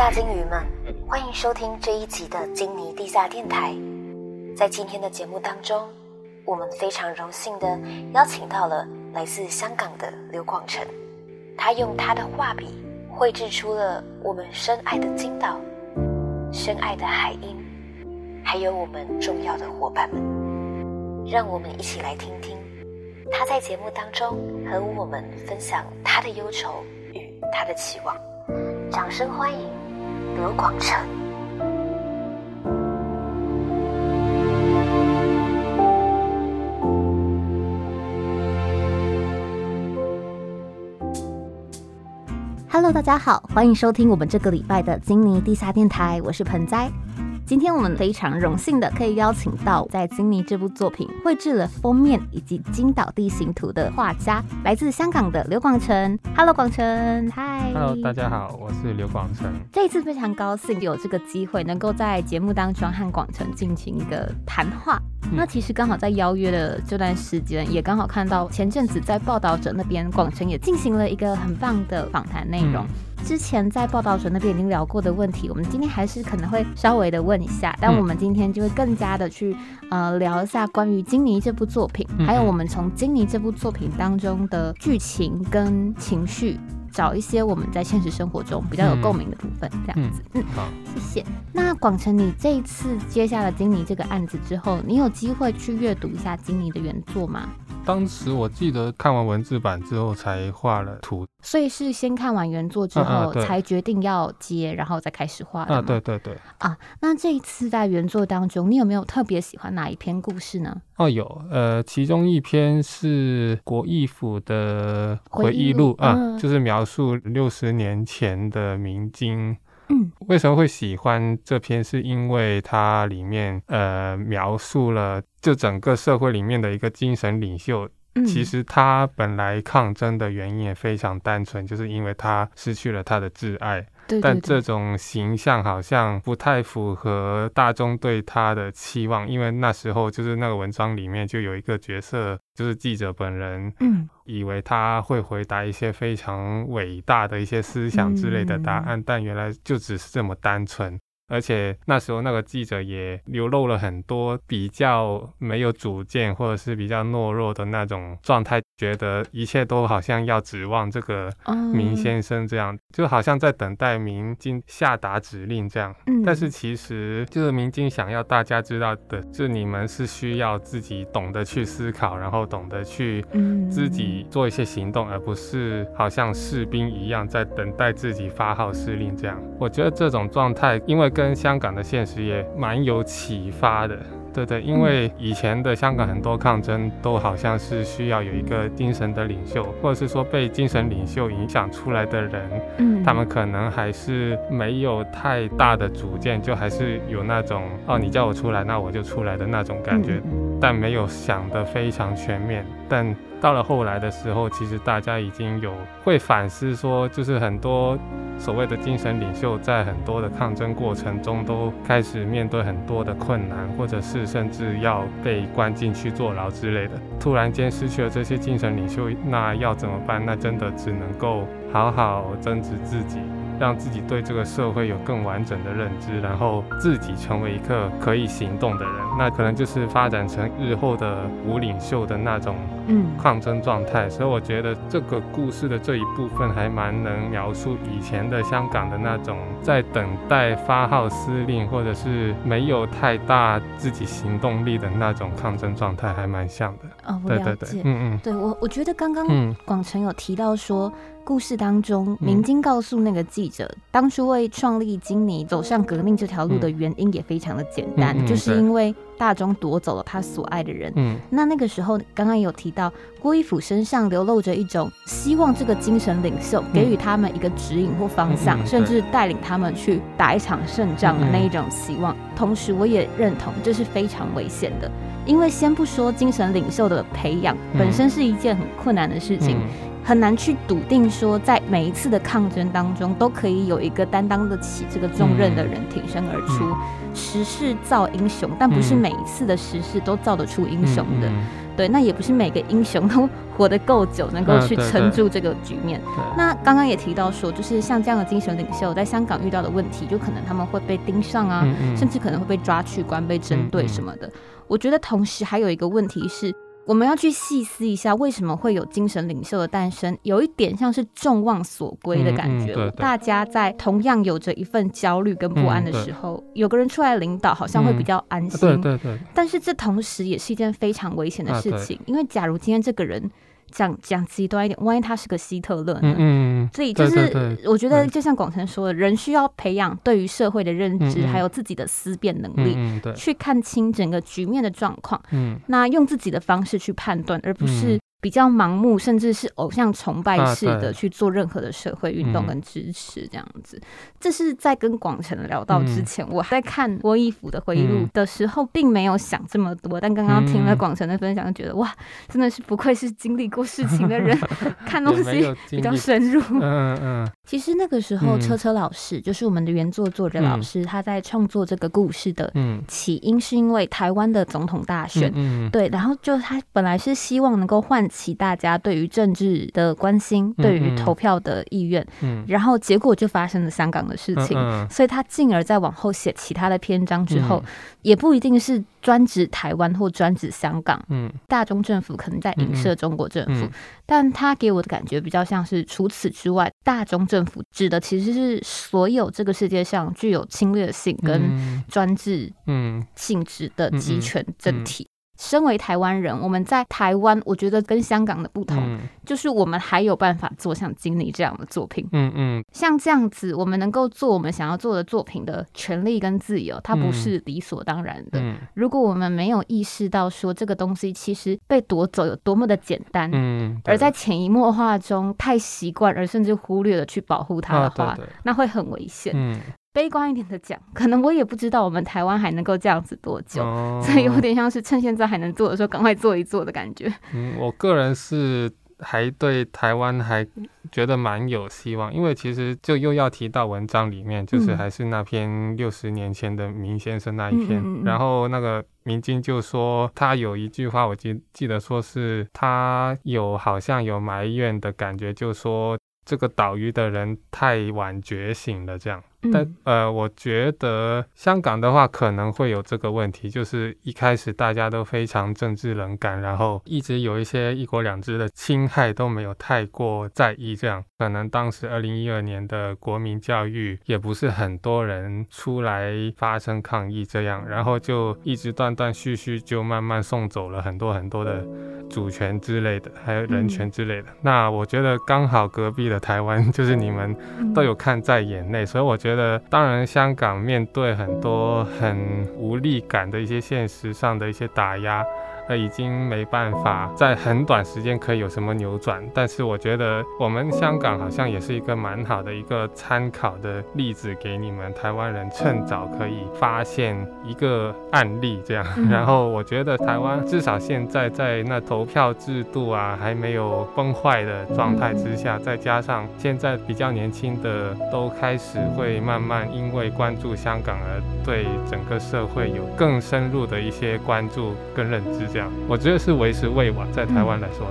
大金鱼们，欢迎收听这一集的金尼地下电台。在今天的节目当中，我们非常荣幸的邀请到了来自香港的刘广成，他用他的画笔绘制出了我们深爱的金岛、深爱的海鹰，还有我们重要的伙伴们。让我们一起来听听他在节目当中和我们分享他的忧愁与他的期望。掌声欢迎刘广成。Hello，大家好，欢迎收听我们这个礼拜的金尼地下电台，我是盆栽。今天我们非常荣幸的可以邀请到在《金尼》这部作品绘制了封面以及金岛地形图的画家，来自香港的刘广成。Hello，广成，嗨。Hello，大家好，我是刘广成。这一次非常高兴有这个机会，能够在节目当中和广成进行一个谈话。嗯那其实刚好在邀约的这段时间，也刚好看到前阵子在报道者那边，广成也进行了一个很棒的访谈内容。嗯之前在报道者那边已经聊过的问题，我们今天还是可能会稍微的问一下，但嗯我们今天就会更加的去呃聊一下关于《金尼》这部作品，嗯还有我们从《金尼》这部作品当中的剧情跟情绪。找一些我们在现实生活中比较有共鸣的部分，这样子。嗯，好，谢谢。那广成，你这一次接下了金尼这个案子之后，你有机会去阅读一下金尼的原作吗？当时我记得看完文字版之后才画了图。所以是先看完原作之后，才决定要接，然后再开始画的啊，对对对，啊，那这一次在原作当中，你有没有特别喜欢哪一篇故事呢？哦有，呃，其中一篇是国义府的回回忆录啊，嗯就是描述六十年前的明经。嗯，为什么会喜欢这篇？是因为它里面呃描述了就整个社会里面的一个精神领袖，嗯其实他本来抗争的原因也非常单纯，就是因为他失去了他的挚爱。但对对对，这种形象好像不太符合大众对他的期望，因为那时候就是那个文章里面就有一个角色，就是记者本人，嗯以为他会回答一些非常伟大的一些思想之类的答案，但原来就只是这么单纯。而且那时候那个记者也流露了很多比较没有主见或者是比较懦弱的那种状态，觉得一切都好像要指望这个哦明先生这样，就好像在等待明经下达指令这样。嗯但是其实就是明经想要大家知道的，是你们是需要自己懂得去思考，然后懂得去嗯自己做一些行动，而不是好像士兵一样在等待自己发号施令这样。我觉得这种状态，因为跟香港的现实也蛮有启发的。对对，因为以前的香港很多抗争都好像是需要有一个精神的领袖，或者是说被精神领袖影响出来的人，嗯他们可能还是没有太大的主见，就还是有那种哦，你叫我出来，那我就出来的那种感觉。嗯但没有想得非常全面。但到了后来的时候，其实大家已经有会反思说，就是很多所谓的精神领袖，在很多的抗争过程中，都开始面对很多的困难，或者是甚至要被关进去坐牢之类的。突然间失去了这些精神领袖，那要怎么办？那真的只能够好好增值自己。让自己对这个社会有更完整的认知，然后自己成为一个可以行动的人，那可能就是发展成日后的无领袖的那种嗯抗争状态。所以我觉得这个故事的这一部分还蛮能描述以前的香港的那种在等待发号施令，或者是没有太大自己行动力的那种抗争状态，还蛮像的。哦，我对对对，。嗯嗯对我，我觉得刚刚嗯广成有提到说，故事当中，嗯明金告诉那个记者，当初为创立金尼走上革命这条路的原因也非常的简单，就是因为大中夺走了他所爱的人。嗯那那个时候，刚刚有提到郭一甫身上流露着一种希望这个精神领袖给予他们一个指引或方向，甚至带领他们去打一场胜仗的那一种希望。同时，我也认同这是非常危险的，因为先不说精神领袖的培养嗯本身是一件很困难的事情。嗯很难去笃定说，在每一次的抗争当中，都可以有一个担当得起这个重任的人挺身而出。嗯时势造英雄，但不是嗯每每一次的时势都造得出英雄的。嗯对，那也不是每个英雄都活得够久，能够去撑住这个局面。对那刚刚也提到说，就是像这样的精神领袖，在香港遇到的问题，就可能他们会被盯上啊，嗯嗯甚至可能会被抓去关、被针对什么的。我觉得同时还有一个问题是。我们要去细思一下，为什么会有精神领袖的诞生？有一点像是众望所归的感觉。嗯嗯对对大家在同样有着一份焦虑跟不安的时候，有个人出来领导，好像会比嗯较安心。对对对，但是这同时也是一件非常危险的事情，因为假如今天这个人讲讲极端一点，万一他是个希特勒呢？嗯嗯，所以就是我觉得，就像广成说的，人需要培养对于社会的认知，还有自己的思辨能力，去看清整个局面的状况，嗯。那用自己的方式去判断，而不是嗯比较盲目，甚至是偶像崇拜啊式的去做任何的社会运动嗯跟支持，这样子。这是在跟广成聊到之嗯前，我还在看郭一甫的回忆录嗯的时候，并没有想这么多。但刚刚听了嗯广成的分享，就觉得哇，真的是不愧是经历过事情的人，看东西比较深入。嗯嗯 其实那个时候，嗯车车老师就是我们的原作作者老嗯师，他在创作这个故事的嗯起因，是因为台湾的总统大选。对，然后就他本来是希望能够唤起大家对于政治的关心，嗯对于嗯。投票的意愿，嗯。然后结果就发生了香港的事情，嗯所以他进而在往后写其他的篇章之后，嗯。也不一定是专指台湾或专指香港，嗯。大中政府可能在影射中国政府，嗯。但他给我的感觉比较像是除此之外，大中政府指的其实是所有这个世界上具有侵略性跟嗯。专制嗯。性质的集权嗯。政体。身为台湾人，我们在台湾，我觉得跟香港的不同，嗯。就是我们还有办法做像经理这样的作品。嗯嗯。像这样子，我们能够做我们想要做的作品的权利跟自由，它不嗯。是理所当然的。嗯。如果我们没有意识到说这个东西其实被夺走有多么的简单，嗯，而在潜移默化中太习惯，而甚至忽略了去保护它的话，啊对对。那会很危险。嗯悲观一点的讲，可能我也不知道我们台湾还能够这样子多久，哦所以有点像是趁现在还能做的时候，赶快做一做的感觉。嗯，我个人是还对台湾还觉得蛮有希望，因为其实就又要提到文章里面，就是嗯还是那篇六十年前的明先生那一篇，然后那个明金就说他有一句话，我记记得说是他有好像有埋怨的感觉，就说这个岛屿的人太晚觉醒了这样。但嗯呃，我觉得香港的话可能会有这个问题，就是一开始大家都非常政治冷感，然后一直有一些一国两制的侵害都没有太过在意，这样。可能当时二零一二年的国民教育也不是很多人出来发生抗议这样，然后就一直断断续续就慢慢送走了很多很多的主权之类的，还有人权之类的。那我觉得刚好隔壁的台湾就是你们都有看在眼内，所以我觉得，觉得当然香港面对很多很无力感的一些现实上的一些打压，呃，已经没办法在很短时间可以有什么扭转。但是我觉得我们香港好像也是一个蛮好的一个参考的例子，给你们台湾人趁早可以发现一个案例这样。嗯然后我觉得台湾至少现在在那投票制度啊还没有崩坏的状态之下，再加上现在比较年轻的都开始会慢慢因为关注香港而对整个社会有更深入的一些关注跟认知，这样我觉得是为时未晚，在台湾来说。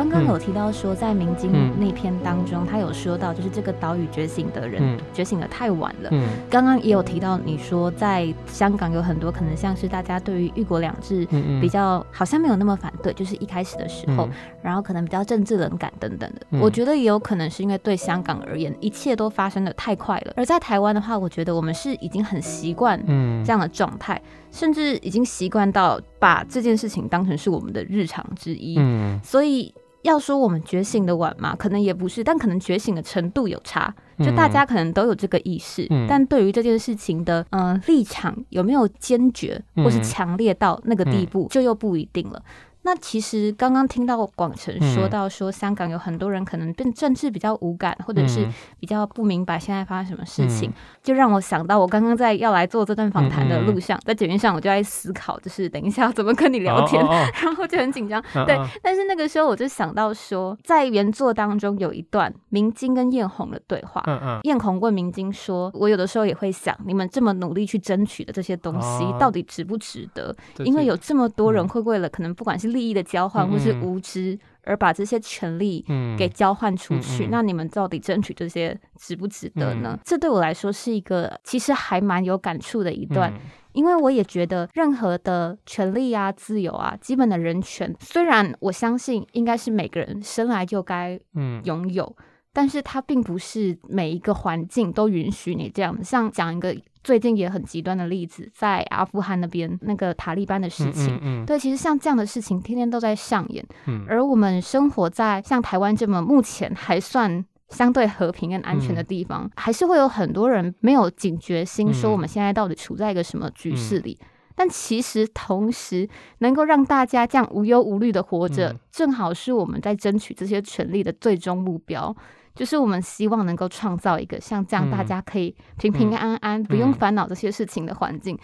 刚刚有提到说，在明经嗯。那篇当中，他有说到，就是这个岛屿觉醒的人、嗯。觉醒的太晚了。嗯。刚刚也有提到，你说在香港有很多可能像是大家对于一国两制比较好像没有那么反对，就是一开始的时候，嗯。然后可能比较政治冷感等等的。嗯。我觉得也有可能是因为对香港而言，一切都发生的太快了。而在台湾的话，我觉得我们是已经很习惯嗯。这样的状态，甚至已经习惯到把这件事情当成是我们的日常之一。嗯。所以要说我们觉醒的晚嘛，可能也不是，但可能觉醒的程度有差。就大家可能都有这个意识，嗯。但对于这件事情的呃立场有没有坚决或是嗯强烈到那个地步，就又不一定了。那其实刚刚听到广成说到说，香港有很多人可能对政治比较无感，或者是比较不明白现在发生什么事情，就让我想到我刚刚在要来做这段访谈的路上，在节目上我就在思考，就是等一下怎么跟你聊天，然后就很紧张。对，但是那个时候我就想到说，在原作当中有一段明晶跟艳红的对话，艳红问明晶说：“我有的时候也会想，你们这么努力去争取的这些东西，到底值不值得？因为有这么多人会为了可能不管是。”利益的交换，或是无知而把这些权利给交换出去，那你们到底争取这些值不值得呢？这对我来说是一个其实还蛮有感触的一段，因为我也觉得任何的权利啊、自由啊、基本的人权，虽然我相信应该是每个人生来就该拥有。但是它并不是每一个环境都允许你这样。像讲一个最近也很极端的例子，在阿富汗那边那个塔利班的事情，对，其实像这样的事情天天都在上演。而我们生活在像台湾这么目前还算相对和平跟安全的地方，还是会有很多人没有警觉心，说我们现在到底处在一个什么局势里。但其实同时能够让大家这样无忧无虑的活着，正好是我们在争取这些权利的最终目标。就是我们希望能够创造一个像这样大家可以平平安安、不用烦恼这些事情的环境，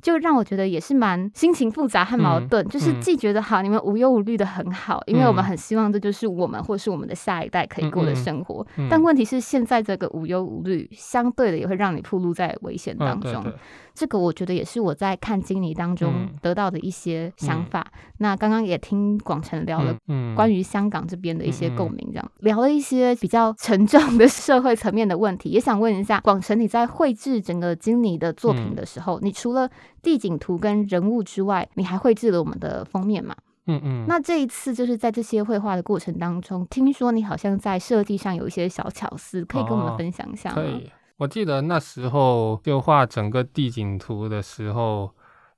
就让我觉得也是蛮心情复杂和矛盾。就是既觉得好，你们无忧无虑的很好，因为我们很希望这就是我们或是我们的下一代可以过的生活。但问题是，现在这个无忧无虑，相对的也会让你暴露在危险当中。这个我觉得也是我在看经理当中得到的一些想法。那刚刚也听广成聊了关于香港这边的一些共鸣，这样聊了一些比较沉重的社会层面的问题。也想问一下广成，你在绘制整个经理的作品的时候，你除了地景图跟人物之外，你还绘制了我们的封面嘛？嗯嗯。那这一次就是在这些绘画的过程当中，听说你好像在设计上有一些小巧思，可以跟我们分享一下吗？可以。我记得那时候就画整个地景图的时候，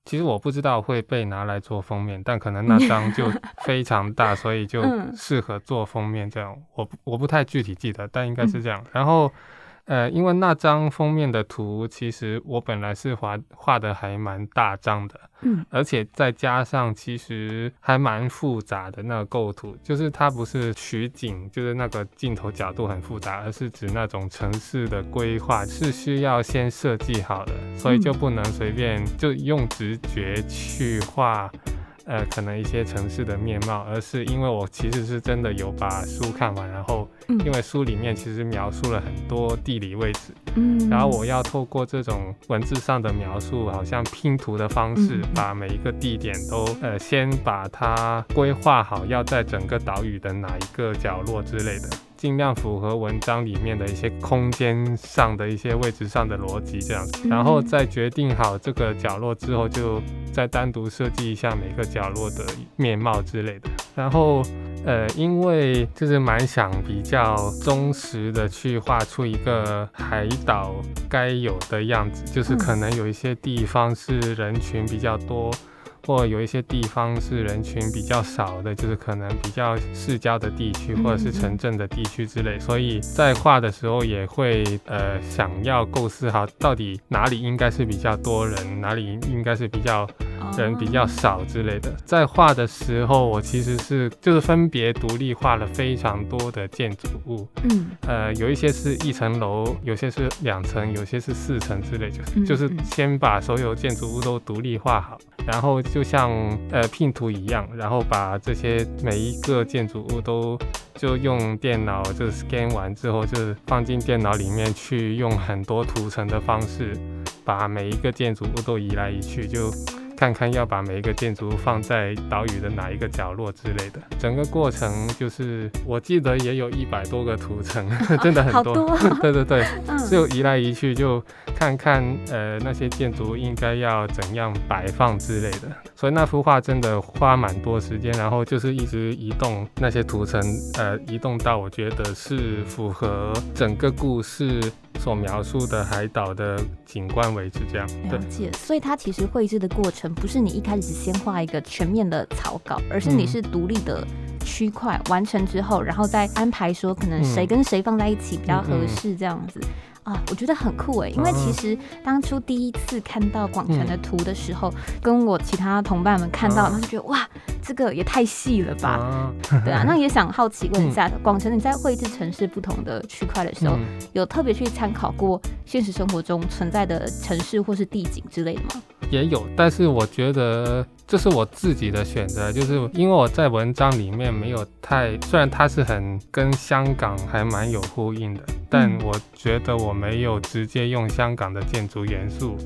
其实我不知道会被拿来做封面，但可能那张就 非常大，所以就适合做封面。这样，我我不太具体记得，但应该是这样。然后。呃，因为那张封面的图，其实我本来是画画的还蛮大张的，嗯，而且再加上其实还蛮复杂的那个构图，就是它不是取景，就是那个镜头角度很复杂，而是指那种城市的规划是需要先设计好的，所以就不能随便就用直觉去画。呃，可能一些城市的面貌，而是因为我其实是真的有把书看完，然后因为书里面其实描述了很多地理位置，嗯，然后我要透过这种文字上的描述，好像拼图的方式，把每一个地点都呃先把它规划好，要在整个岛屿的哪一个角落之类的。尽量符合文章里面的一些空间上的一些位置上的逻辑，这样子，然后再决定好这个角落之后，就再单独设计一下每个角落的面貌之类的。然后，呃，因为就是蛮想比较忠实的去画出一个海岛该有的样子，就是可能有一些地方是人群比较多。或有一些地方是人群比较少的，就是可能比较市郊的地区，或者是城镇的地区之类，所以在画的时候也会呃想要构思好到底哪里应该是比较多人，哪里应该是比较人比较少之类的。在画的时候，我其实是就是分别独立画了非常多的建筑物，嗯，呃，有一些是一层楼，有些是两层，有些是四层之类，就就是先把所有建筑物都独立画好。然后就像呃拼图一样，然后把这些每一个建筑物都就用电脑就 scan 完之后，就放进电脑里面去，用很多图层的方式，把每一个建筑物都移来移去，就。看看要把每一个建筑放在岛屿的哪一个角落之类的，整个过程就是我记得也有一百多个图层，真的很多。对对对，就移来移去，就看看呃那些建筑应该要怎样摆放之类的。所以那幅画真的花蛮多时间，然后就是一直移动那些图层，呃，移动到我觉得是符合整个故事。所描述的海岛的景观为止，这样了解。所以它其实绘制的过程不是你一开始先画一个全面的草稿，而是你是独立的区块完成之后，然后再安排说可能谁跟谁放在一起比较合适这样子。啊，我觉得很酷哎，因为其实当初第一次看到广城的图的时候，跟我其他同伴们看到，他就觉得哇。这个也太细了吧？啊，对啊，那也想好奇问一下，广城你在绘制城市不同的区块的时候，嗯有特别去参考过现实生活中存在的城市或是地景之类的吗？也有，但是我觉得这是我自己的选择，就是因为我在文章里面没有太，虽然它是很跟香港还蛮有呼应的，但嗯。我觉得我没有直接用香港的建筑元素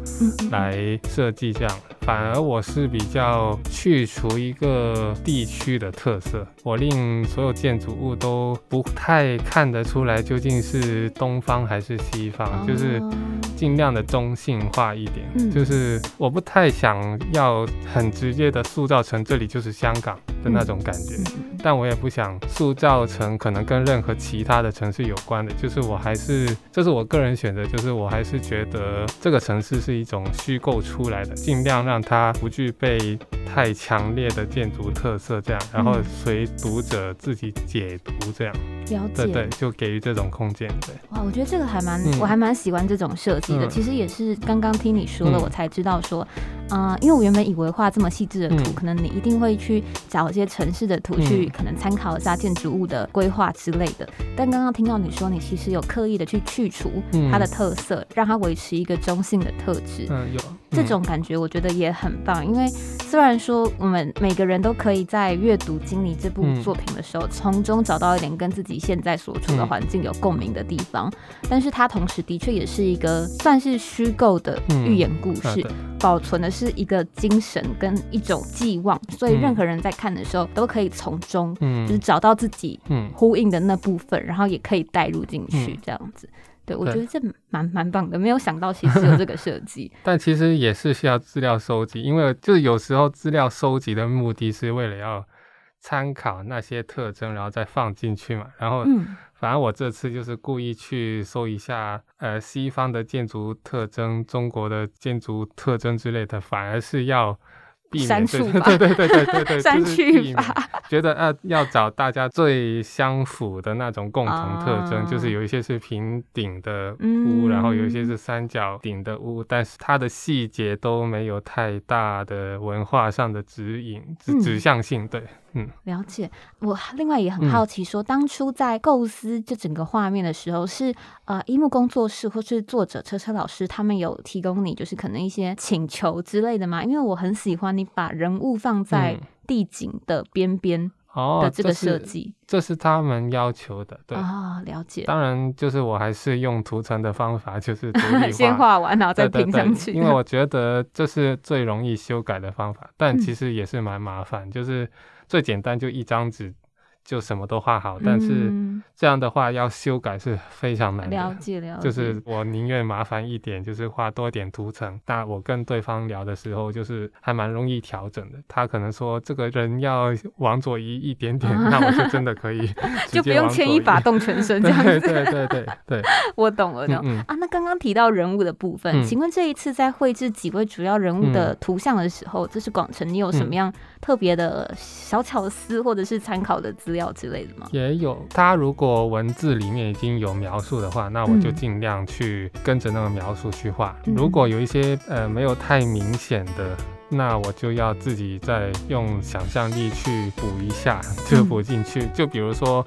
来设计这样，反而我是比较去除一个地区的特色，我令所有建筑物都不太看得出来究竟是东方还是西方，就是哦尽量的中性化一点，嗯。就是我不太想要很直接的塑造成这里就是香港的那种感觉，但我也不想塑造成可能跟任何其他的城市有关的，就是我还是这是我个人选择，就是我还是觉得这个城市是一种虚构出来的，尽量让它不具备太强烈的建筑特色，这样，然后嗯。随读者自己解读这样，了。解。对对，就给予这种空间，对，哇，我觉得这个还蛮，嗯。我还蛮喜欢这种设计的。嗯。其实也是刚刚听你说了，嗯。我才知道说，啊、因为我原本以为画这么细致的图，嗯。可能你一定会去找一些城市的图嗯去，可能参考一下建筑物的规划之类的。但刚刚听到你说，你其实有刻意的去去除嗯它的特色，让它维持一个中性的特质。嗯，有这嗯。种感觉我觉得也很棒，因为虽然说我们每个人都可以在阅读《经理》这部嗯。作品的时候，从中找到一点跟自己现在所处的嗯。环境有共鸣的地方，但是它同时的确也是一个算是虚构的嗯寓言故事，保存的是一个精神跟一种寄望，所以嗯。任何人在看的时候都可以从中就是嗯找到自己嗯。呼应的那部分，然后也可以带入进去嗯，这样子。对，我对觉得这蛮蛮棒的，没有想到其实有这个设计。但其实也是需要资料收集，因为就是有时候资料收集的目的是为了要参考那些特征，然后再放进去嘛。然后，嗯反正我这次就是故意去搜一下，呃，西方的建筑特征、中国的建筑特征之类的，反而是要避免对对对对对对，删 就是去避免法，觉得呃要找大家最相符的那种共同特征，啊就是有一些是平顶的屋，然后有一些是三角顶的屋，但是它的细节都没有太大的文化上的指引、指嗯指向性。对，嗯了解。我另外也很好奇说，当初在构思这整个画面的时候，是呃一木工作室或是作者车车老师他们有提供你就是可能一些请求之类的吗？因为我很喜欢你把人物放在嗯地景的边边哦的，这个设计这是他们要求的。对，啊、了解。当然就是我还是用图层的方法，就是 独立先画完，然后再拼上去。因为我觉得这是最容易修改的方法，但嗯其实也是蛮麻烦。就是最简单就一张纸就什么都画好，但是嗯这样的话要修改是非常难的了的。解了解，就是我宁愿麻烦一点，就是画多点图层。那我跟对方聊的时候，就是还蛮容易调整的。他可能说这个人要往左移一点点，那我就真的可以 就不用牵一发动全身这样子。对对对对，我懂我懂。嗯嗯啊，那刚刚提到人物的部分，嗯请问这一次在绘制几位主要人物的嗯图像的时候，这是广成，你有什么样特别的小巧思或者是参考的资料之类的吗？也有。他如果文字里面已经有描述的话，那我就嗯尽量去跟着那个描述去画。嗯如果有一些呃没有太明显的。那我就要自己再用想象力去补一下，就补进去。就比如说，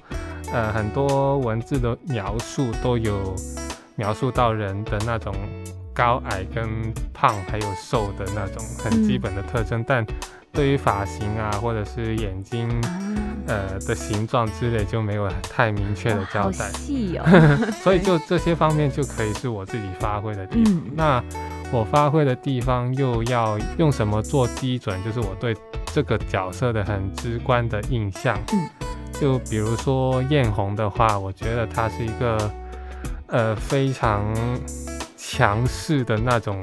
呃，很多文字的描述都有描述到人的那种高矮跟胖还有瘦的那种很基嗯本的特征，但对于发型啊或者是眼睛啊，呃的形状之类就没有太明确的交代，细哦。所以就这些方面就可以是我自己发挥的地方。嗯那我发挥的地方又要用什么做基准？就是我对这个角色的很直观的印象。嗯，就比如说艳红的话，我觉得她是一个呃非常强势的那种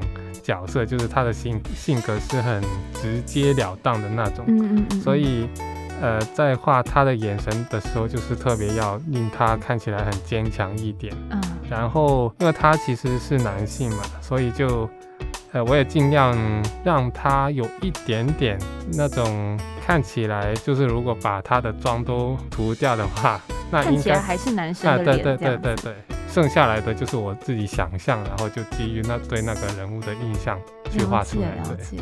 角色，就是他的性性格是很直截了当的那种。嗯嗯嗯，所以，呃，在画他的眼神的时候，就是特别要令他看起来很坚强一点。嗯然后，因为他其实是男性嘛，所以就，呃，我也尽量让他有一点点那种看起来，就是如果把他的妆都涂掉的话，那看应该起来还是男生啊，的脸对对。对对对，剩下来的就是我自己想象然后就基于那对那个人物的印象去画出来对。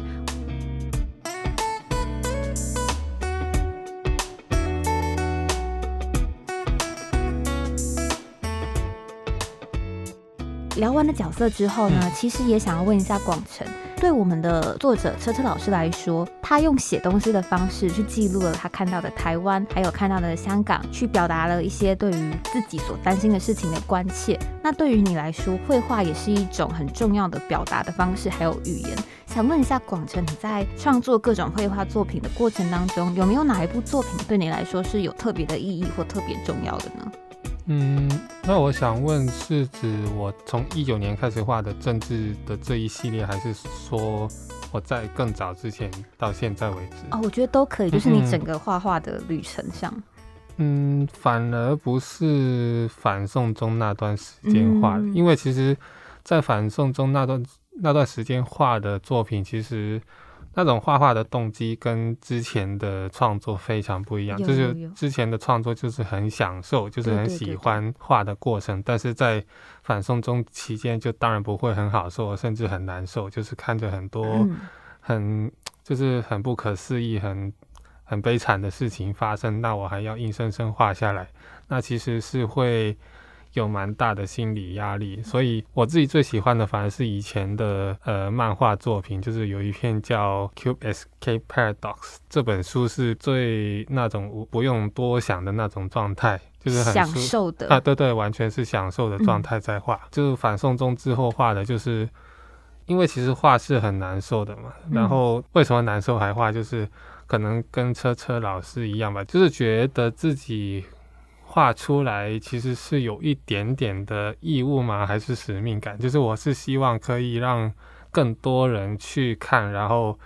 聊完了角色之后呢其实也想要问一下广成对我们的作者车车老师来说，他用写东西的方式去记录了他看到的台湾，还有看到的香港，去表达了一些对于自己所担心的事情的关切。那对于你来说，绘画也是一种很重要的表达的方式，还有语言。想问一下广成，你在创作各种绘画作品的过程当中，有没有哪一部作品对你来说是有特别的意义或特别重要的呢？嗯，那我想问，是指我从一九年开始画的政治的这一系列，还是说我在更早之前到现在为止？哦，我觉得都可以，就是你整个画画的旅程上。嗯，反而不是反送中那段时间画的，因为其实，在反送中那段那段时间画的作品，其实。那种画画的动机跟之前的创作非常不一样，就是之前的创作就是很享受，就是很喜欢画的过程，但是在反送中期间就当然不会很好受，甚至很难受，就是看着很多很就是很不可思议、很很悲惨的事情发生，那我还要硬生生画下来，那其实是会。有蛮大的心理压力，所以我自己最喜欢的反而是以前的呃漫画作品，就是有一篇叫《Cube Escape Paradox》这本书是最那种不用多想的那种状态，就是很享受的啊，对对，完全是享受的状态在画。就是反送中之后画的，就是因为其实画是很难受的嘛。然后为什么难受还画？就是可能跟车车老师一样吧，就是觉得自己。画出来其实是有一点点的义务吗？还是使命感？就是我是希望可以让更多人去看，然后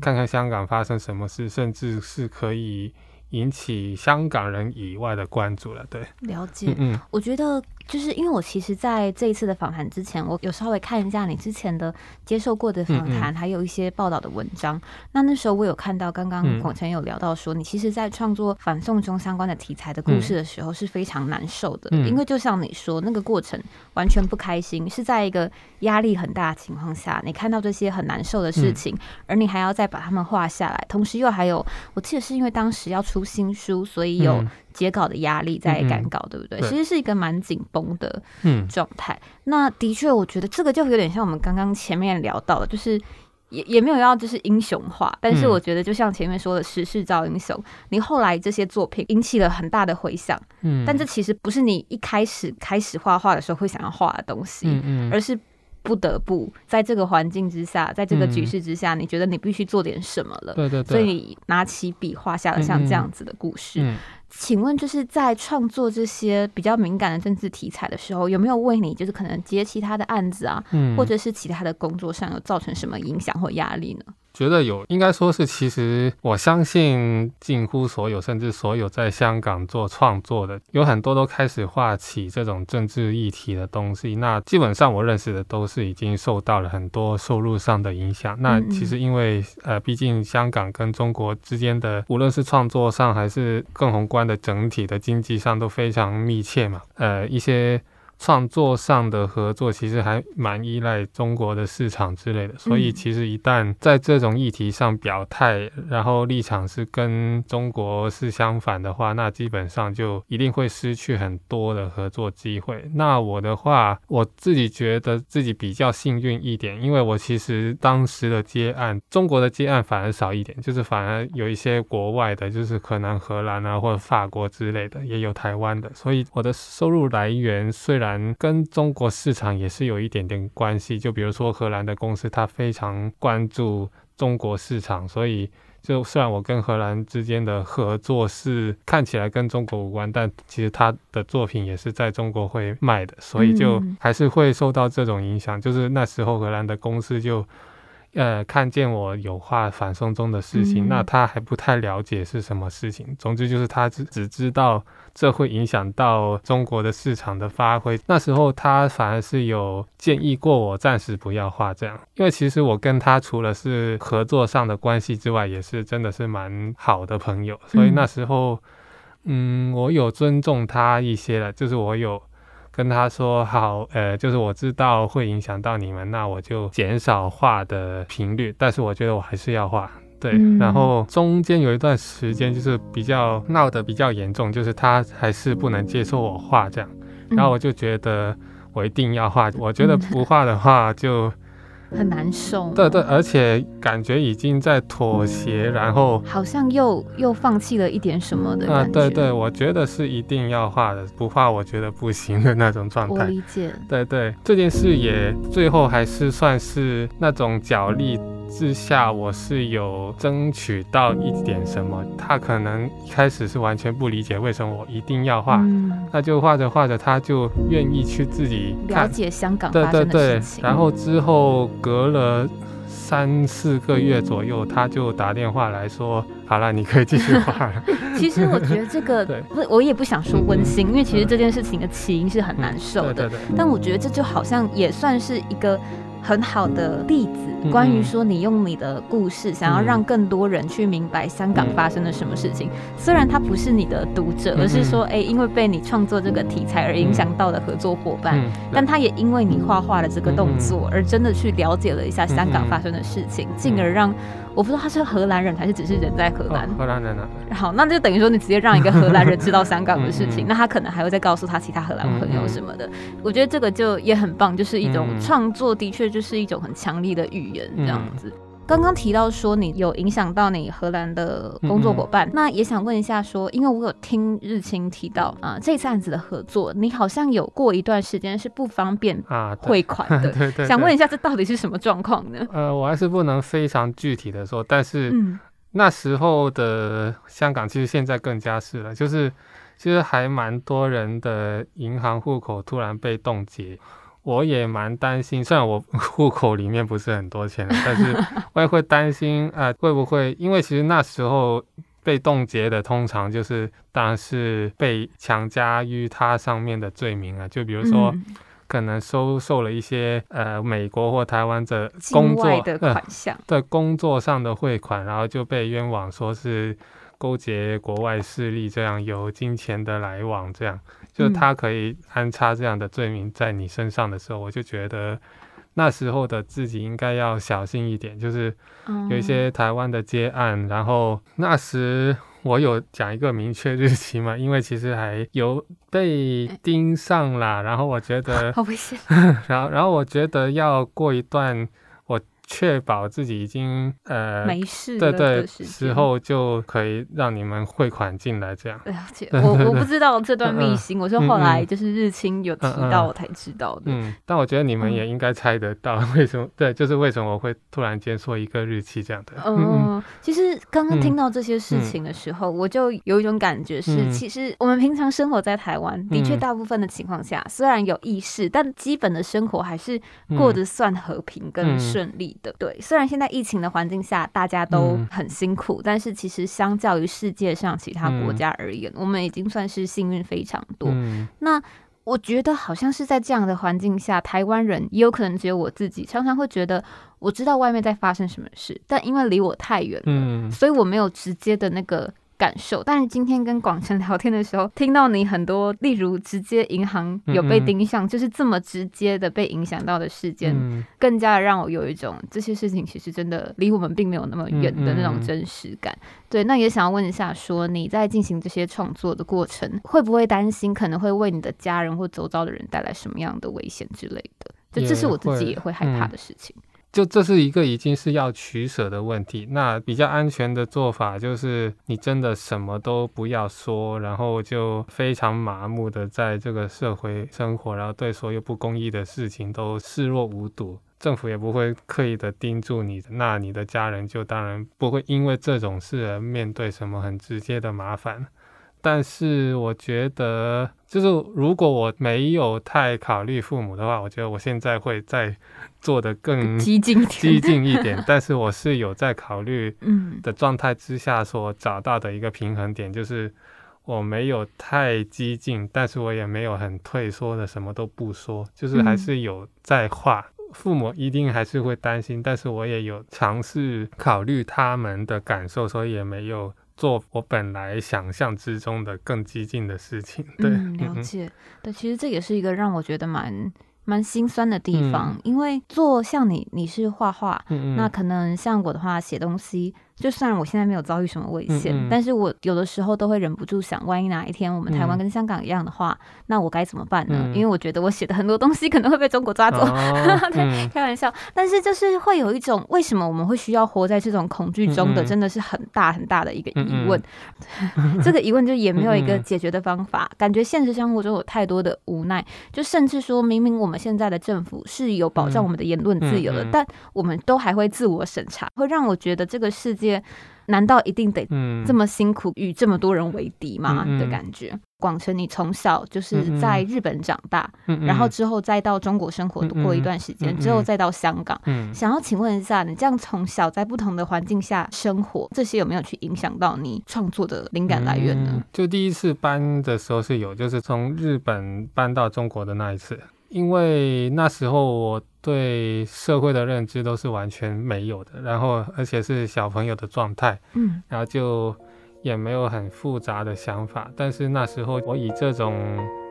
看看香港发生什么事，甚至是可以。引起香港人以外的关注了，对，了解。嗯，我觉得就是因为我其实在这一次的访谈之前，我有稍微看一下你之前的接受过的访谈，还有一些报道的文章。那那时候我有看到，刚刚广成有聊到说，你其实，在创作反送中相关的题材的故事的时候是非常难受的，因为就像你说，那个过程完全不开心，是在一个压力很大的情况下，你看到这些很难受的事情，而你还要再把它们画下来，同时又还有，我记得是因为当时要出。出新书，所以有截稿的压力在赶稿，对不对？其实是一个蛮紧绷的状态。那的确，我觉得这个就有点像我们刚刚前面聊到的，就是也也没有要就是英雄化，但是我觉得就像前面说的时势造英雄，你后来这些作品引起了很大的回响，嗯，但这其实不是你一开始开始画画的时候会想要画的东西，嗯嗯，而是。不得不在这个环境之下，在这个局势之下，你觉得你必须做点什么了？对对对，所以拿起笔画下了像这样子的故事。请问，就是在创作这些比较敏感的政治题材的时候，有没有为你就是可能接其他的案子啊，或者是其他的工作上有造成什么影响或压力呢？觉得有，应该说是，其实我相信近乎所有，甚至所有在香港做创作的，有很多都开始画起这种政治议题的东西。那基本上我认识的都是已经受到了很多收入上的影响。那其实因为呃，毕竟香港跟中国之间的，无论是创作上还是更宏观的整体的经济上都非常密切嘛。呃，一些。创作上的合作其实还蛮依赖中国的市场之类的，所以其实一旦在这种议题上表态，然后立场是跟中国是相反的话，那基本上就一定会失去很多的合作机会。那我的话，我自己觉得自己比较幸运一点，因为我其实当时的接案，中国的接案反而少一点，就是反而有一些国外的，就是可能荷兰啊或者法国之类的，也有台湾的，所以我的收入来源虽然。跟中国市场也是有一点点关系，就比如说荷兰的公司，它非常关注中国市场，所以就虽然我跟荷兰之间的合作是看起来跟中国无关，但其实他的作品也是在中国会卖的，所以就还是会受到这种影响。就是那时候荷兰的公司就。呃，看见我有画反送中的事情，那他还不太了解是什么事情。总之就是他只只知道这会影响到中国的市场的发挥。那时候他反而是有建议过我暂时不要画这样，因为其实我跟他除了是合作上的关系之外，也是真的是蛮好的朋友。所以那时候，嗯，我有尊重他一些了，就是我有。跟他说好，呃，就是我知道会影响到你们，那我就减少画的频率。但是我觉得我还是要画，对。然后中间有一段时间就是比较闹得比较严重，就是他还是不能接受我画这样。然后我就觉得我一定要画。我觉得不画的话就。很难受，对对，而且感觉已经在妥协，然后好像又又放弃了一点什么的感觉。对对，我觉得是一定要画的，不画我觉得不行的那种状态。我理解。对对，这件事也最后还是算是那种角力。之下，我是有争取到一点什么。他可能一开始是完全不理解为什么我一定要画，那就画着画着，他就愿意去自己了解香港发生的事情。然后之后隔了三四个月左右，他就打电话来说：“好了，你可以继续画了。”其实我觉得这个 不，我也不想说温馨，因为其实这件事情的起因是很难受的。对对但我觉得这就好像也算是一个。很好的例子，关于说你用你的故事想要让更多人去明白香港发生了什么事情。虽然他不是你的读者，而是说，哎，因为被你创作这个题材而影响到的合作伙伴，但他也因为你画画的这个动作而真的去了解了一下香港发生的事情，进而让。我不知道他是荷兰人还是只是人在荷兰。荷兰人啊。好，那就等于说你直接让一个荷兰人知道香港的事情，那他可能还会再告诉他其他荷兰朋友什么的。我觉得这个就也很棒，就是一种创作，的确就是一种很强力的语言这样子。刚刚提到说你有影响到你荷兰的工作伙伴，那也想问一下说，因为我有听日清提到啊，这次案子的合作，你好像有过一段时间是不方便啊汇款的，对对，想问一下这到底是什么状况呢？呃，我还是不能非常具体的说，但是那时候的香港其实现在更加是了，就是其实还蛮多人的银行户口突然被冻结。我也蛮担心，虽然我 户口里面不是很多钱，但是 我也会担心啊，会不会因为其实那时候被冻结的，通常就是当然是被强加于他上面的罪名啊，就比如说可能收受了一些呃美国或台湾的工作的款项，对工作上的汇款，然后就被冤枉说是勾结国外势力，这样有金钱的来往这样。就他可以安插这样的罪名在你身上的时候，我就觉得那时候的自己应该要小心一点。就是有一些台湾的接案，然后那时我有讲一个明确日期嘛，因为其实还有被盯上了，然后我觉得 好危险。然后，然后我觉得要过一段。确保自己已经呃没事对对时候就可以让你们汇款进来这样。了解，我我不知道这段秘辛，我是后来就是日清有提到我才知道的。嗯，但我觉得你们也应该猜得到为什么？对，就是为什么我会突然间说一个日期这样的。嗯，其实刚刚听到这些事情的时候，我就有一种感觉是，其实我们平常生活在台湾，的确大部分的情况下，虽然有意识，但基本的生活还是过得算和平跟顺利。的对，虽然现在疫情的环境下大家都很辛苦，但是其实相较于世界上其他国家而言，我们已经算是幸运非常多。那我觉得好像是在这样的环境下，台湾人也有可能只有我自己，常常会觉得我知道外面在发生什么事，但因为离我太远了，所以我没有直接的那个。感受，但是今天跟广成聊天的时候，听到你很多，例如直接银行有被盯上，就是这么直接的被影响到的事件，更加让我有一种这些事情其实真的离我们并没有那么远的那种真实感。对，那也想要问一下，说你在进行这些创作的过程，会不会担心可能会为你的家人或周遭的人带来什么样的危险之类的？就这是我自己也会害怕的事情。就这是一个已经是要取舍的问题，那比较安全的做法就是你真的什么都不要说，然后就非常麻木的在这个社会生活，然后对所有不公义的事情都视若无睹，政府也不会刻意的盯住你，那你的家人就当然不会因为这种事而面对什么很直接的麻烦。但是我觉得，就是如果我没有太考虑父母的话，我觉得我现在会再做的更激进激进一点。但是我是有在考虑的状态之下所找到的一个平衡点，就是我没有太激进，但是我也没有很退缩的什么都不说，就是还是有在画。父母一定还是会担心，但是我也有尝试考虑他们的感受，所以也没有。做我本来想象之中的更激进的事情，对，了解，对，其实这也是一个让我觉得蛮蛮心酸的地方，因为做像你，你是画画，那可能像我的话写东西，就虽然我现在没有遭遇什么危险，嗯嗯。但是我有的时候都会忍不住想，万一哪一天我们台湾嗯。跟香港一样的话，那我该怎么办呢？嗯因为我觉得我写的很多东西可能会被中国抓走。哦嗯。开玩笑，但是就是会有一种为什么我们会需要活在这种恐惧中的，真的是很大很大的一个疑问。这个疑问就也没有一个解决的方法，感觉现实生活中有太多的无奈，就甚至说明明我们现在的政府是有保障嗯。我们的言论自由的，但我们都还会自我审查，会让我觉得这个世界难道一定得嗯这么辛苦与这么多人为敌吗？的感觉。广成，你从小就是在日本长大，然后之后再到中国生活过一段时间，之后再到香港。嗯想要请问一下，你这样从小在不同的环境下生活，这些有没有去影响到你创作的灵感来源呢嗯？就第一次搬的时候是有，就是从日本搬到中国的那一次，因为那时候我对社会的认知都是完全没有的，然后而且是小朋友的状态，嗯。然后就也没有很复杂的想法，但是那时候我以这种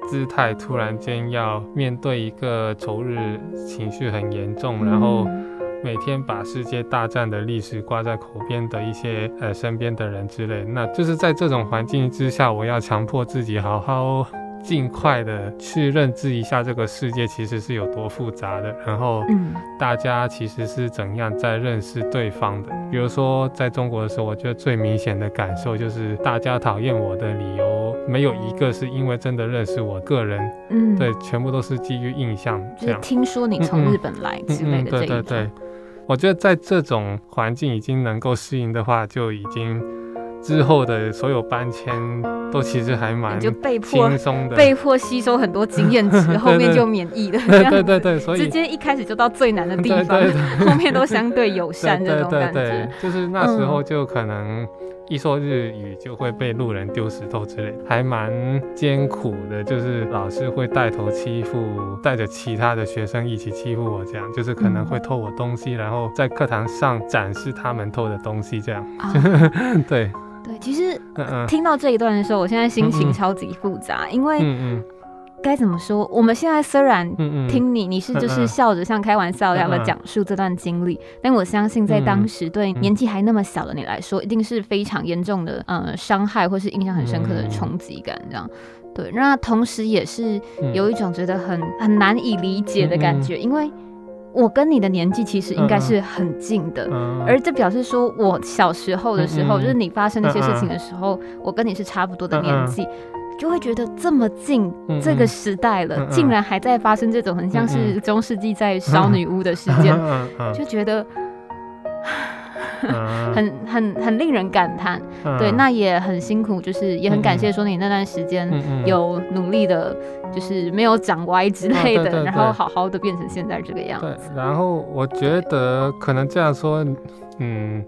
姿态突然间要面对一个仇日情绪很严重，然后嗯。每天把世界大战的历史挂在口边的一些呃身边的人之类，那就是在这种环境之下，我要强迫自己好好尽快的去认知一下这个世界其实是有多复杂的，然后嗯大家其实是怎样在认识对方的。比如说在中国的时候，我觉得最明显的感受就是大家讨厌我的理由没有一个是因为真的认识我个人，嗯，对，全部都是基于印象。听说你从日本来之类的对对，我觉得在这种环境已经能够适应的话，就已经之后的所有搬迁都其实还蛮就被迫轻松的。被迫吸收很多经验值，后面就免疫了，对对对对，所以直接一开始就到最难的地对方，对对后面都相对友善对这种感觉。，就是那时候嗯就可能一说日语就会被路人丢石头之类的，还蛮艰苦的。就是老师会带头欺负，带着其他的学生一起欺负我，这样就是可能嗯会偷我东西，然后在课堂上展示他们偷的东西，这样。啊，对，对，其实听到这一段的时候，我现在心情超级复杂，因为嗯该怎么说？我们现在虽然听你，你是就是笑着像开玩笑一样的讲述这段经历，但我相信在当嗯时对嗯年纪还那么小的你来说，一定是非常严重的呃伤害，或是印象很深刻的嗯冲击感，这样。对，那同时也是嗯。有一种觉得很很难以理解的感觉，因为我跟你的年纪其实应该是很近的。嗯。而这表示说，我小时候的时候，就是你发生那些事情的时候，我跟你是差不多的年纪，就会觉得这么近，嗯这个嗯时代了，竟然还在发生这种很像嗯。是中世纪在烧女巫的事件，就觉得嗯很很很令人感叹。对，那也很辛苦，就是也很感谢说你那段时间有努力的，就是没有长歪之类的，对对。然后好好的变成现在这个样对子。，然后我觉得可能这样说，嗯，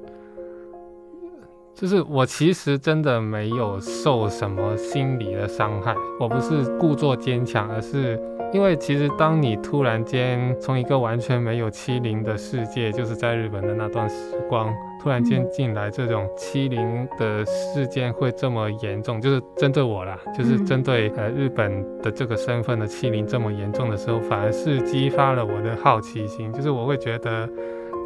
就是我其实真的没有受什么心理的伤害，我不是故作坚强，而是因为其实当你突然间从一个完全没有欺凌的世界，就是在日本的那段时光，突然间嗯进来这种欺凌的事件会这么严重，就是针对我啦，就是嗯针对呃日本的这个身份的欺凌这么严重的时候，反而是激发了我的好奇心，就是我会觉得。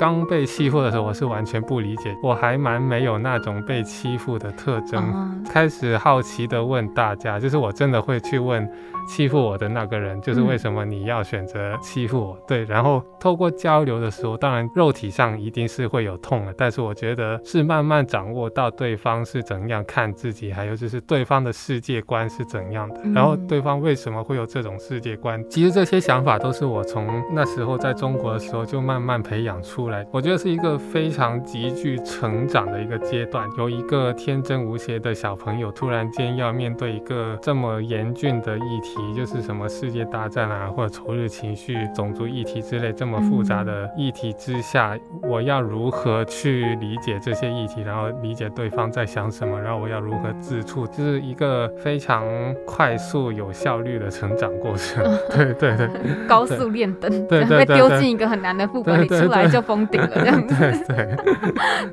刚被欺负的时候，我是完全不理解，我还蛮没有那种被欺负的特征。哦开始好奇的问大家，就是我真的会去问欺负我的那个人，就是为什么你要选择欺负我？对，然后透过交流的时候，当然肉体上一定是会有痛的，但是我觉得是慢慢掌握到对方是怎样看自己，还有就是对方的世界观是怎样的，然后嗯对方为什么会有这种世界观。其实这些想法都是我从那时候在中国的时候就慢慢培养出来，我觉得是一个非常急剧成长的一个阶段，有一个天真无邪的小朋友突然间要面对一个这么严峻的议题，就是什么世界大战啊，或者仇日情绪、种族议题之类这么复杂的议题之下，我要如何去理解这些议题，然后理解对方在想什么，然后我要如何自处，就是一个非常快速、有效率的成长过程。对 对对。高速练灯，对对对对。进一个很难的副本里，出来对。就封顶了这样子。对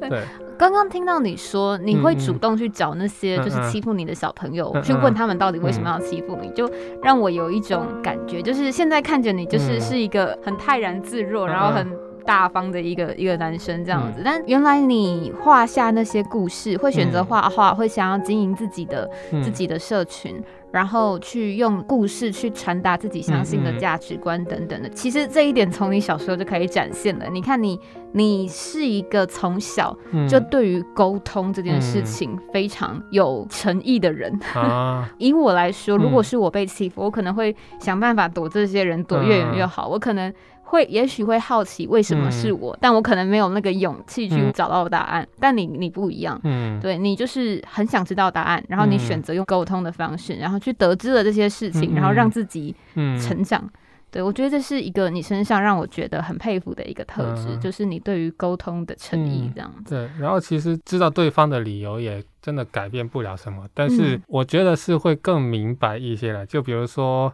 对。对，刚刚听到你说你会主动去找那些就是欺负你的小朋友，嗯去问他们到底为什么要欺负你，就让我有一种感觉，就是现在看着你就是嗯。是一个很泰然自若，嗯。然后很。大方的一个一个男生这样子。但原来你画下那些故事，会选择画画，会想要经营自己的自己的社群。然后去用故事去传达自己相信的价值观等等的，其实这一点从你小时候就可以展现了。你看你，你是一个从小就对于沟通这件事情非常有诚意的人。啊，以我来说，如果是我被欺负，我可能会想办法躲这些人，躲越远越好。我可能。会也许会好奇为什么是我，但我可能没有那个勇气去找到答案。但你你不一样，嗯，对你就是很想知道答案，然后你选择用沟通的方式，然后去得知了这些事情，然后让自己成长。对我觉得这是一个你身上让我觉得很佩服的一个特质，就是你对于沟通的诚意这样子。对，然后其实知道对方的理由也真的改变不了什么，但是我觉得是会更明白一些了。就比如说。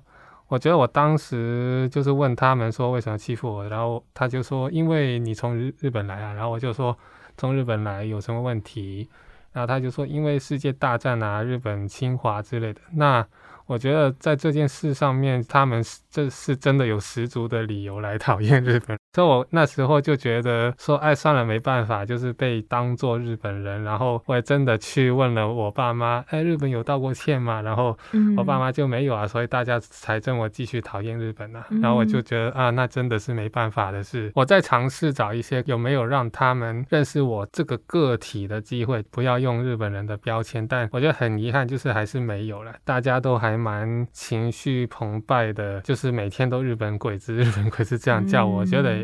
我觉得我当时就是问他们说为什么欺负我，然后他就说因为你从日日本来啊，然后我就说从日本来有什么问题，然后他就说因为世界大战啊，日本侵华之类的。那我觉得在这件事上面，他们是这是真的有十足的理由来讨厌日本。所以我那时候就觉得说，哎，算了，没办法，就是被当做日本人。然后我也真的去问了我爸妈，哎，日本有道过歉吗？然后我爸妈就没有啊，所以大家才这么继续讨厌日本呢。然后我就觉得啊，那真的是没办法的事。我在尝试找一些有没有让他们认识我这个个体的机会，不要用日本人的标签。但我觉得很遗憾，就是还是没有了。大家都还蛮情绪澎湃的，就是每天都日本鬼子，日本鬼子这样叫，我觉得。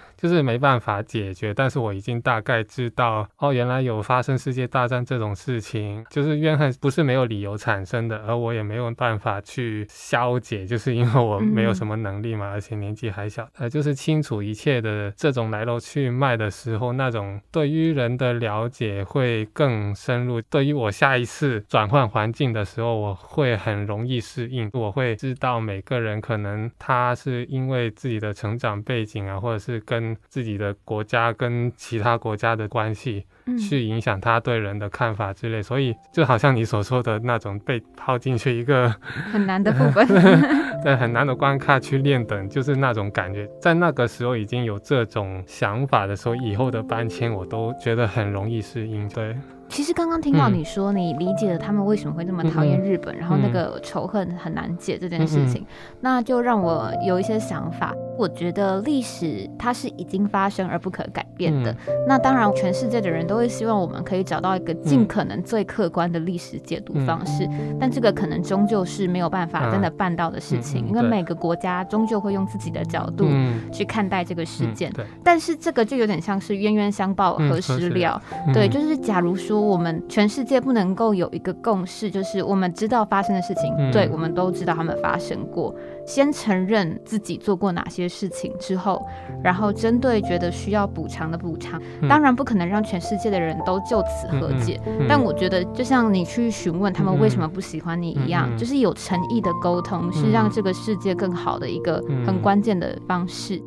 就是没办法解决，但是我已经大概知道哦，原来有发生世界大战这种事情，就是怨恨不是没有理由产生的，而我也没有办法去消解，就是因为我没有什么能力嘛，而且年纪还小，呃，就是清楚一切的这种来龙去脉的时候，那种对于人的了解会更深入。对于我下一次转换环境的时候，我会很容易适应，我会知道每个人可能他是因为自己的成长背景啊，或者是跟自己的国家跟其他国家的关系，去影响他对人的看法之类，所以就好像你所说的那种被抛进去一个很难的部分，对很难的关卡去练等，就是那种感觉。在那个时候已经有这种想法的时候，以后的搬迁我都觉得很容易适应。对。其实刚刚听到你说你理解了他们为什么会那么讨厌日本，然后那个仇恨很难解这件事情，那就让我有一些想法。我觉得历史它是已经发生而不可改变的。那当然，全世界的人都会希望我们可以找到一个尽可能最客观的历史解读方式，但这个可能终究是没有办法真的办到的事情，因为每个国家终究会用自己的角度去看待这个事件。但是这个就有点像是冤冤相报何时了？对，就是假如说我们全世界不能够有一个共识，就是我们知道发生的事情，对我们都知道他们发生过。先承认自己做过哪些事情之后，然后针对觉得需要补偿的补偿。当然不可能让全世界的人都就此和解，但我觉得就像你去询问他们为什么不喜欢你一样，就是有诚意的沟通是让这个世界更好的一个很关键的方式。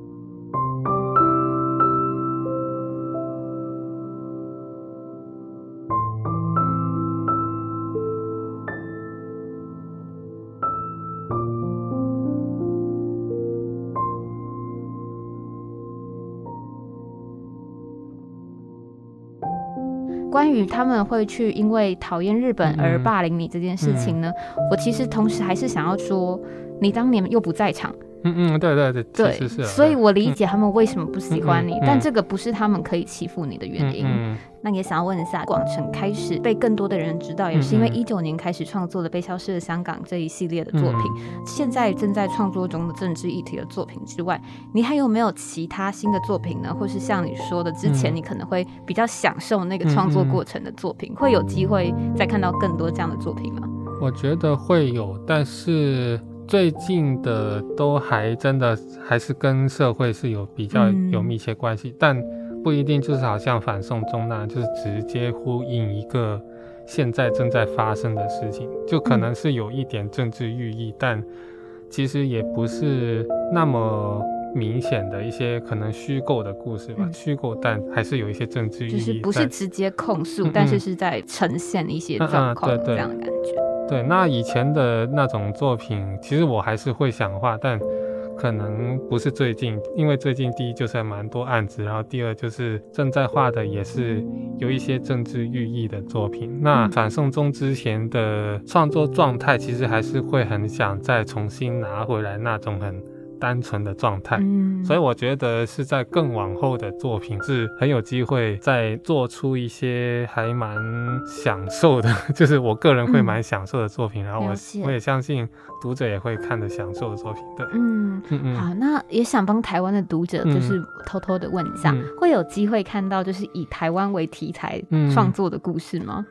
关于他们会去因为讨厌日本而霸凌你这件事情呢，我其实同时还是想要说，你当年又不在场。嗯嗯，对对对，对，所以我理解他们为什么不喜欢你，但这个不是他们可以欺负你的原因。那也想要问一下，广城开始被更多的人知道，也是因为一九年开始创作的《被消失的香港》这一系列的作品。现在正在创作中的政治议题的作品之外，你还有没有其他新的作品呢？或是像你说的，之前你可能会比较享受那个创作过程的作品，会有机会再看到更多这样的作品吗？我觉得会有，但是。最近的都还真的还是跟社会是有比较有密切关系，但不一定就是好像反送中那样，就是直接呼应一个现在正在发生的事情，就可能是有一点政治寓意，但其实也不是那么明显的一些可能虚构的故事吧，虚构但还是有一些政治寓意，就是不是直接控诉，但是是在呈现一些状况这样的感觉。对，那以前的那种作品，其实我还是会想画，但可能不是最近，因为最近第一就是蛮多案子，然后第二就是正在画的也是有一些政治寓意的作品。那反送中之前的创作状态，其实还是会很想再重新拿回来那种很。单纯的状态，嗯，所以我觉得是在更往后的作品是很有机会再做出一些还蛮享受的，就是我个人会蛮享受的作品，然后我我也相信读者也会看的享受的作品，对，嗯嗯嗯，好，那也想帮台湾的读者就是偷偷的问一下，会有机会看到就是以台湾为题材创作的故事吗？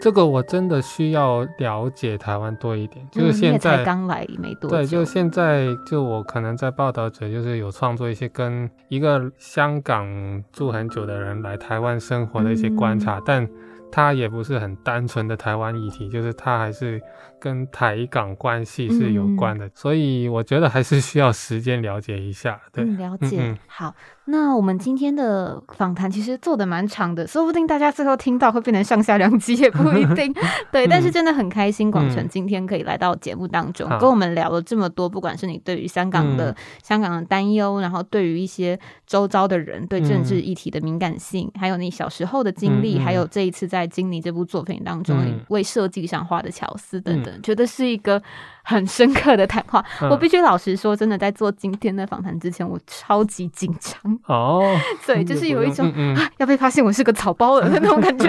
这个我真的需要了解台湾多一点，就是现在刚来没多久，对，就现在就我可能在报道者，就是有创作一些跟一个香港住很久的人来台湾生活的一些观察，但他也不是很单纯的台湾议题，就是他还是。跟台港关系是有关的，所以我觉得还是需要时间了解一下。对，了解。好，那我们今天的访谈其实做的蛮长的，说不定大家最后听到会变成上下两集也不一定。对，但是真的很开心，广成今天可以来到节目当中，跟我们聊了这么多，不管是你对于香港的香港的担忧，然后对于一些周遭的人对政治议题的敏感性，还有你小时候的经历，还有这一次在《经理》这部作品当中为设计上画的巧思等等。觉得是一个。很深刻的谈话，我必须老实说，真的在做今天的访谈之前，我超级紧张哦。对，就是有一种要被发现我是个草包了的那种感觉。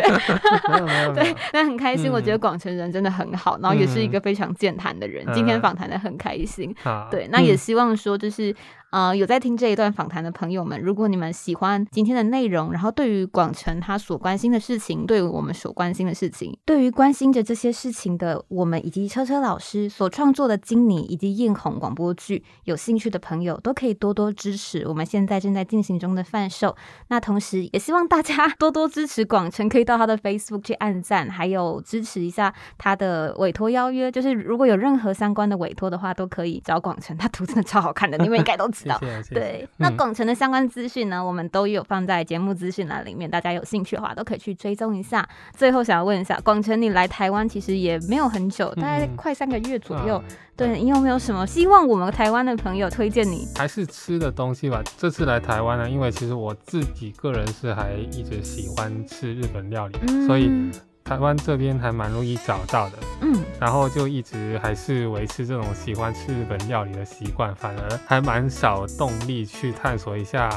对，但很开心，我觉得广成人真的很好，然后也是一个非常健谈的人。今天访谈的很开心。对，那也希望说，就是呃，有在听这一段访谈的朋友们，如果你们喜欢今天的内容，然后对于广成他所关心的事情，对于我们所关心的事情，对于关心着这些事情的我们以及车车老师所创。做的经理以及艳红广播剧，有兴趣的朋友都可以多多支持我们现在正在进行中的贩售。那同时也希望大家多多支持广成，可以到他的 Facebook 去按赞，还有支持一下他的委托邀约。就是如果有任何相关的委托的话，都可以找广成，他图真的超好看的，你们应该都知道。对，那广成的相关资讯呢，我们都有放在节目资讯栏里面，大家有兴趣的话都可以去追踪一下。最后想要问一下，广成，你来台湾其实也没有很久，大概快三个月左右。对你有没有什么希望我们台湾的朋友推荐你？还是吃的东西吧。这次来台湾呢，因为其实我自己个人是还一直喜欢吃日本料理，所以台湾这边还蛮容易找到的。嗯，然后就一直还是维持这种喜欢吃日本料理的习惯，反而还蛮少动力去探索一下。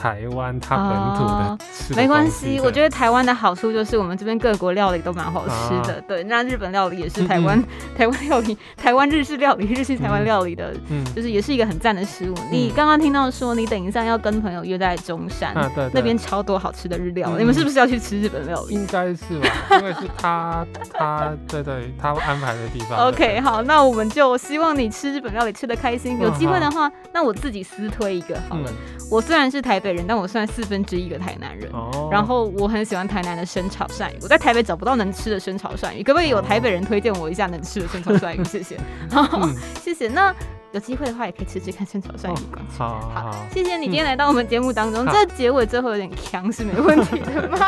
台湾它本土的吃没关系，我觉得台湾的好处就是我们这边各国料理都蛮好吃的。对，那日本料理也是台湾 台湾料理，台湾日式料理，日式台湾料理的，嗯，就是也是一个很赞的食物。你刚刚听到说你等一下要跟朋友约在中山，那边超多好吃的日料，你们是不是要去吃日本料理？应该是吧，因为是他 他对对他安排的地方。OK，好，那我们就希望你吃日本料理吃的开心。有机会的话，那我自己私推一个好了。我虽然是台北。人，但我算四分之一个台南人，然后我很喜欢台南的生炒鳝鱼。我在台北找不到能吃的生炒鳝鱼，可不可以有台北人推荐我一下能吃的生炒鳝鱼？谢谢，谢谢。那。有机会的话，也可以吃吃看生炒鳝鱼。好，好，谢谢你今天来到我们节目当中。这结尾最后有点强，是没问题的吗？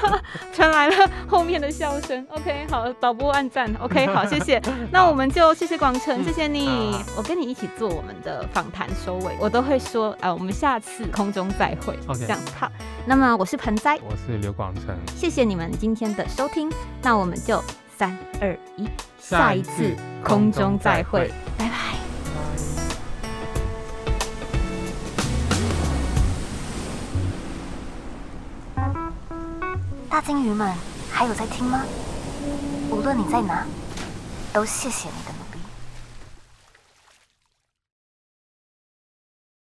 传来了后面的笑声。OK，好，导播按赞。OK，好，谢谢。那我们就谢谢广成，谢谢你。我跟你一起做我们的访谈收尾，我都会说，呃，我们下次空中再会。OK，这样好。那么我是盆栽，我是刘广成。谢谢你们今天的收听。那我们就三二一，下一次空中再会，拜拜。大鲸鱼们还有在听吗？无论你在哪，都谢谢你的。